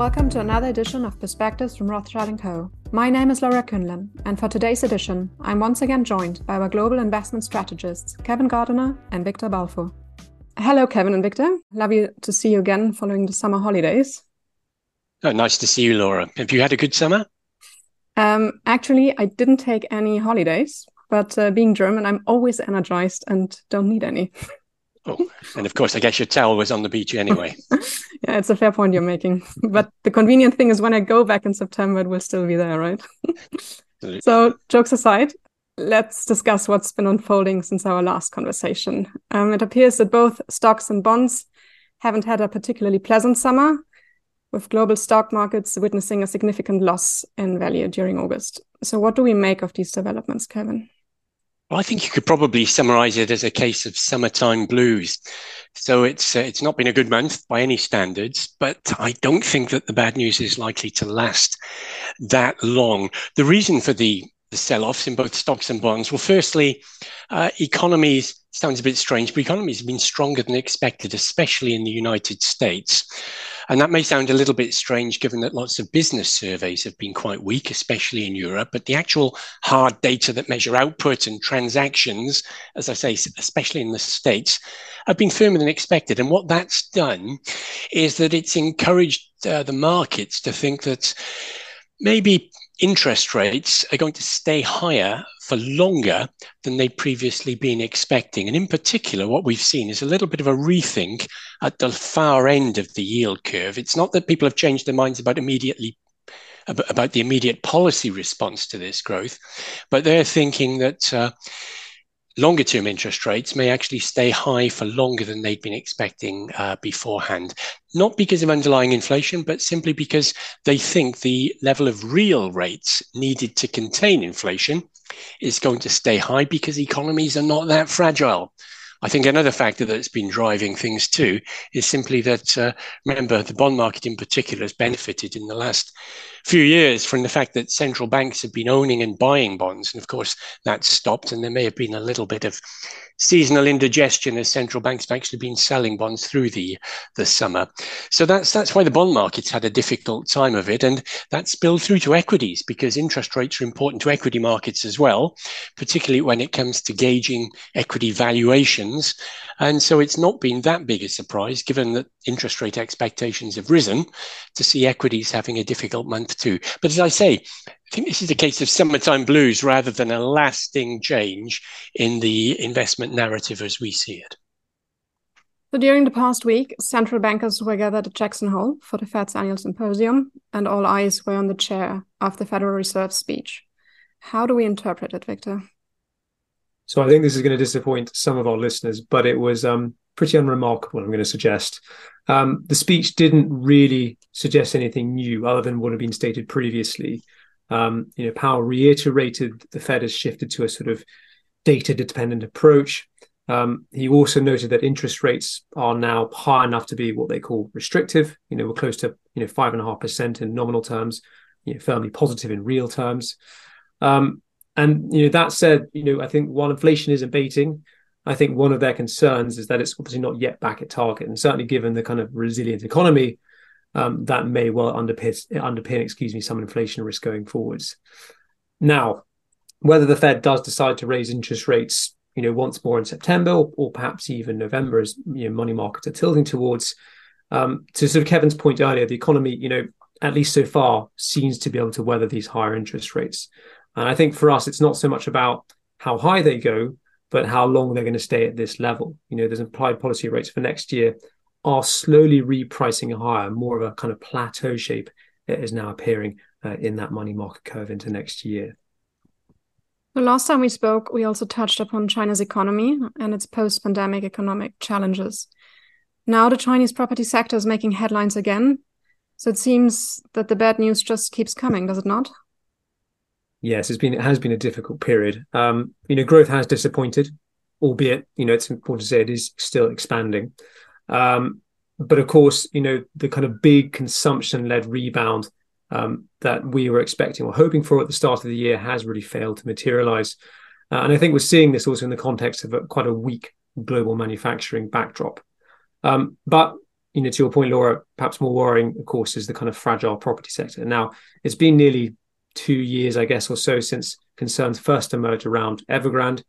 Welcome to another edition of Perspectives from Rothschild & Co. My name is Laura Kühnlen, and for today's edition, I'm once again joined by our global investment strategists, Kevin Gardiner and Victor Balfour. Hello, Kevin and Victor. Lovely to see you again following the summer holidays. Oh, nice to see you, Laura. Have you had a good summer? Um, actually, I didn't take any holidays, but uh, being German, I'm always energized and don't need any. Oh, and of course, I guess your towel was on the beach anyway. yeah, it's a fair point you're making. But the convenient thing is when I go back in September, it will still be there, right? so, jokes aside, let's discuss what's been unfolding since our last conversation. Um, it appears that both stocks and bonds haven't had a particularly pleasant summer, with global stock markets witnessing a significant loss in value during August. So, what do we make of these developments, Kevin? Well, I think you could probably summarize it as a case of summertime blues. So it's uh, it's not been a good month by any standards, but I don't think that the bad news is likely to last that long. The reason for the the sell-offs in both stocks and bonds? Well, firstly, uh, economies sounds a bit strange, but economies have been stronger than expected, especially in the United States. And that may sound a little bit strange given that lots of business surveys have been quite weak, especially in Europe. But the actual hard data that measure output and transactions, as I say, especially in the States, have been firmer than expected. And what that's done is that it's encouraged uh, the markets to think that maybe interest rates are going to stay higher for longer than they'd previously been expecting. And in particular, what we've seen is a little bit of a rethink at the far end of the yield curve. It's not that people have changed their minds about immediately about the immediate policy response to this growth, but they're thinking that uh, longer term interest rates may actually stay high for longer than they'd been expecting uh, beforehand. Not because of underlying inflation, but simply because they think the level of real rates needed to contain inflation is going to stay high because economies are not that fragile. I think another factor that's been driving things too is simply that, uh, remember, the bond market in particular has benefited in the last few years from the fact that central banks have been owning and buying bonds. And of course, that's stopped, and there may have been a little bit of seasonal indigestion as central banks have actually been selling bonds through the, the summer. So that's that's why the bond market's had a difficult time of it. And that's spilled through to equities because interest rates are important to equity markets as well, particularly when it comes to gauging equity valuations. And so it's not been that big a surprise, given that interest rate expectations have risen, to see equities having a difficult month too. But as I say, I think this is a case of summertime blues rather than a lasting change in the investment narrative as we see it. So during the past week, central bankers were gathered at Jackson Hole for the Fed's annual symposium, and all eyes were on the chair of the Federal Reserve speech. How do we interpret it, Victor? So I think this is going to disappoint some of our listeners, but it was um, pretty unremarkable, I'm going to suggest. Um, the speech didn't really suggest anything new other than what had been stated previously. Um, you know, Powell reiterated the Fed has shifted to a sort of data dependent approach. Um, he also noted that interest rates are now high enough to be what they call restrictive. You know, we're close to you know five and a half percent in nominal terms, you know, firmly positive in real terms. Um, and you know that said, you know, I think while inflation is abating, I think one of their concerns is that it's obviously not yet back at target, and certainly given the kind of resilient economy um, that may well underpin, underpin, excuse me, some inflation risk going forwards. Now, whether the Fed does decide to raise interest rates, you know, once more in September or, or perhaps even November, as you know, money markets are tilting towards. Um, to sort of Kevin's point earlier, the economy, you know, at least so far, seems to be able to weather these higher interest rates. And I think for us, it's not so much about how high they go, but how long they're going to stay at this level. You know, there's implied policy rates for next year are slowly repricing higher, more of a kind of plateau shape that is now appearing uh, in that money market curve into next year. The last time we spoke, we also touched upon China's economy and its post pandemic economic challenges. Now, the Chinese property sector is making headlines again. So it seems that the bad news just keeps coming, does it not? Yes, it's been it has been a difficult period. Um, you know, growth has disappointed, albeit you know it's important to say it is still expanding. Um, but of course, you know, the kind of big consumption led rebound um, that we were expecting or hoping for at the start of the year has really failed to materialize. Uh, and I think we're seeing this also in the context of a, quite a weak global manufacturing backdrop. Um, but you know, to your point, Laura, perhaps more worrying, of course, is the kind of fragile property sector. Now, it's been nearly two years, I guess, or so since concerns first emerged around Evergrande,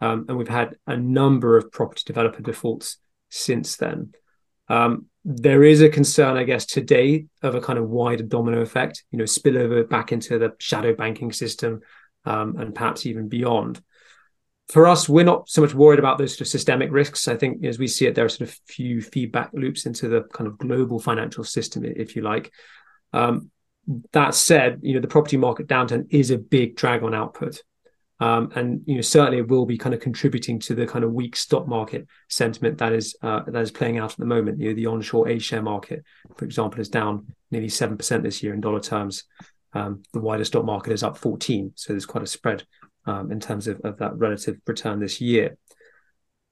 um, and we've had a number of property developer defaults since then. Um, there is a concern, I guess, today of a kind of wider domino effect, you know, spillover back into the shadow banking system um, and perhaps even beyond. For us, we're not so much worried about those sort of systemic risks. I think as we see it, there are sort of few feedback loops into the kind of global financial system, if you like. Um, that said, you know, the property market downturn is a big drag on output. Um, and you know certainly it will be kind of contributing to the kind of weak stock market sentiment that is uh, that is playing out at the moment. You know, the onshore A share market, for example, is down nearly seven percent this year in dollar terms. Um, the wider stock market is up 14, so there's quite a spread um, in terms of, of that relative return this year.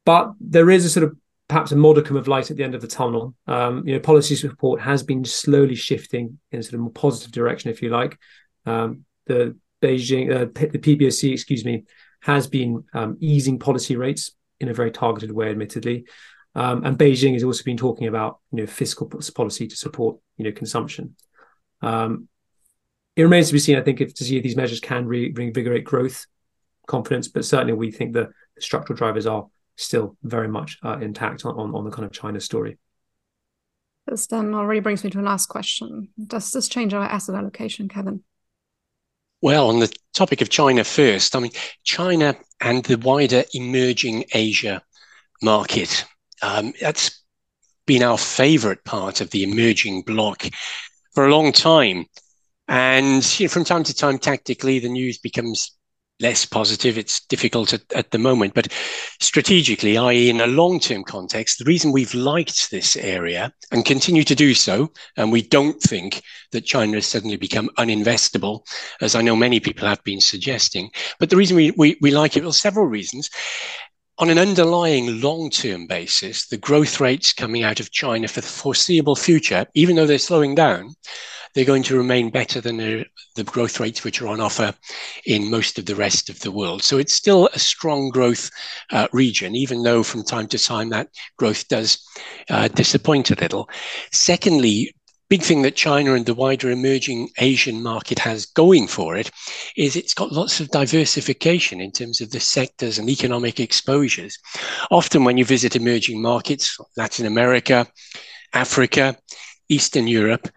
But there is a sort of perhaps a modicum of light at the end of the tunnel. Um, you know, policy support has been slowly shifting in a sort of more positive direction, if you like. Um, the Beijing, uh, the PBOC, excuse me, has been um, easing policy rates in a very targeted way, admittedly. Um, and Beijing has also been talking about you know fiscal policy to support you know consumption. Um, it remains to be seen, I think, if to see if these measures can re- reinvigorate growth, confidence, but certainly we think the structural drivers are still very much uh, intact on, on, on the kind of China story. This then already brings me to a last question. Does this change our asset allocation, Kevin? Well, on the topic of China first, I mean, China and the wider emerging Asia market, um, that's been our favorite part of the emerging bloc for a long time. And you know, from time to time, tactically, the news becomes less positive. It's difficult at, at the moment, but strategically, i.e., in a long term context, the reason we've liked this area and continue to do so, and we don't think that China has suddenly become uninvestable, as I know many people have been suggesting. But the reason we, we, we like it, well, several reasons. On an underlying long term basis, the growth rates coming out of China for the foreseeable future, even though they're slowing down, they're going to remain better than the, the growth rates which are on offer in most of the rest of the world. So it's still a strong growth uh, region, even though from time to time that growth does uh, disappoint a little. Secondly, big thing that China and the wider emerging Asian market has going for it is it's got lots of diversification in terms of the sectors and economic exposures. Often, when you visit emerging markets, Latin America, Africa, Eastern Europe,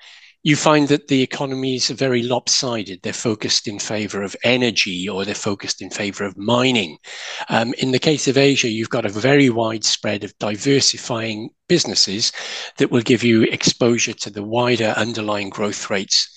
you find that the economies are very lopsided. They're focused in favor of energy or they're focused in favor of mining. Um, in the case of Asia, you've got a very wide spread of diversifying businesses that will give you exposure to the wider underlying growth rates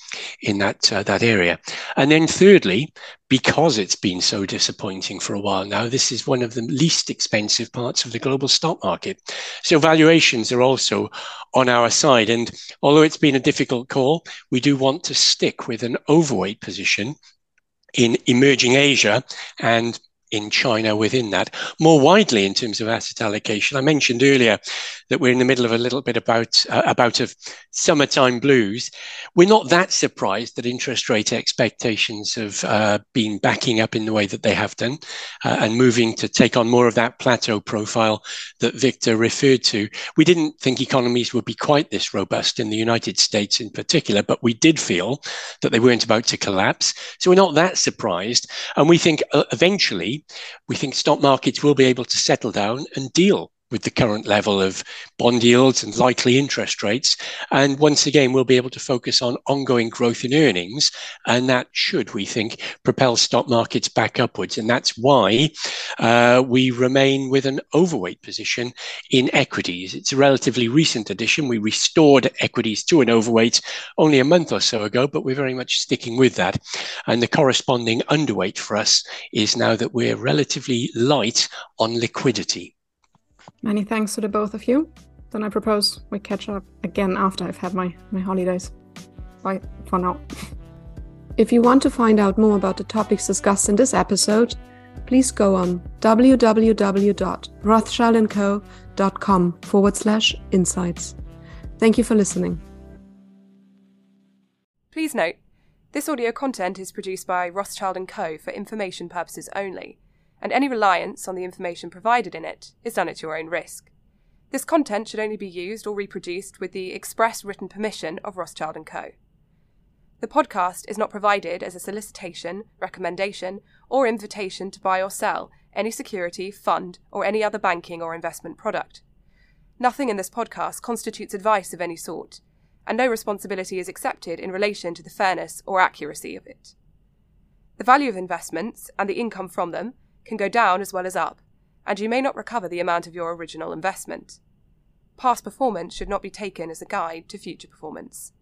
in that uh, that area. And then thirdly, because it's been so disappointing for a while now, this is one of the least expensive parts of the global stock market. So valuations are also on our side. And although it's been a difficult call, we do want to stick with an overweight position in emerging Asia and in China within that. More widely in terms of asset allocation, I mentioned earlier that we're in the middle of a little bit about uh, about of summertime blues. We're not that surprised that interest rate expectations have uh, been backing up in the way that they have done uh, and moving to take on more of that plateau profile that Victor referred to. We didn't think economies would be quite this robust in the United States in particular, but we did feel that they weren't about to collapse. So we're not that surprised, and we think uh, eventually we think stock markets will be able to settle down and deal with the current level of bond yields and likely interest rates. And once again, we'll be able to focus on ongoing growth in earnings. And that should, we think, propel stock markets back upwards. And that's why uh, we remain with an overweight position in equities. It's a relatively recent addition. We restored equities to an overweight only a month or so ago, but we're very much sticking with that. And the corresponding underweight for us is now that we're relatively light on liquidity. Many thanks to the both of you. Then I propose we catch up again after I've had my, my holidays. Bye for now. if you want to find out more about the topics discussed in this episode, please go on www.rothschildandco.com forward slash insights. Thank you for listening. Please note, this audio content is produced by Rothschild & Co. for information purposes only, and any reliance on the information provided in it is done at your own risk. This content should only be used or reproduced with the express written permission of Rothschild & Co. The podcast is not provided as a solicitation, recommendation, or invitation to buy or sell any security, fund, or any other banking or investment product. Nothing in this podcast constitutes advice of any sort, and no responsibility is accepted in relation to the fairness or accuracy of it. The value of investments and the income from them can go down as well as up, and you may not recover the amount of your original investment. Past performance should not be taken as a guide to future performance.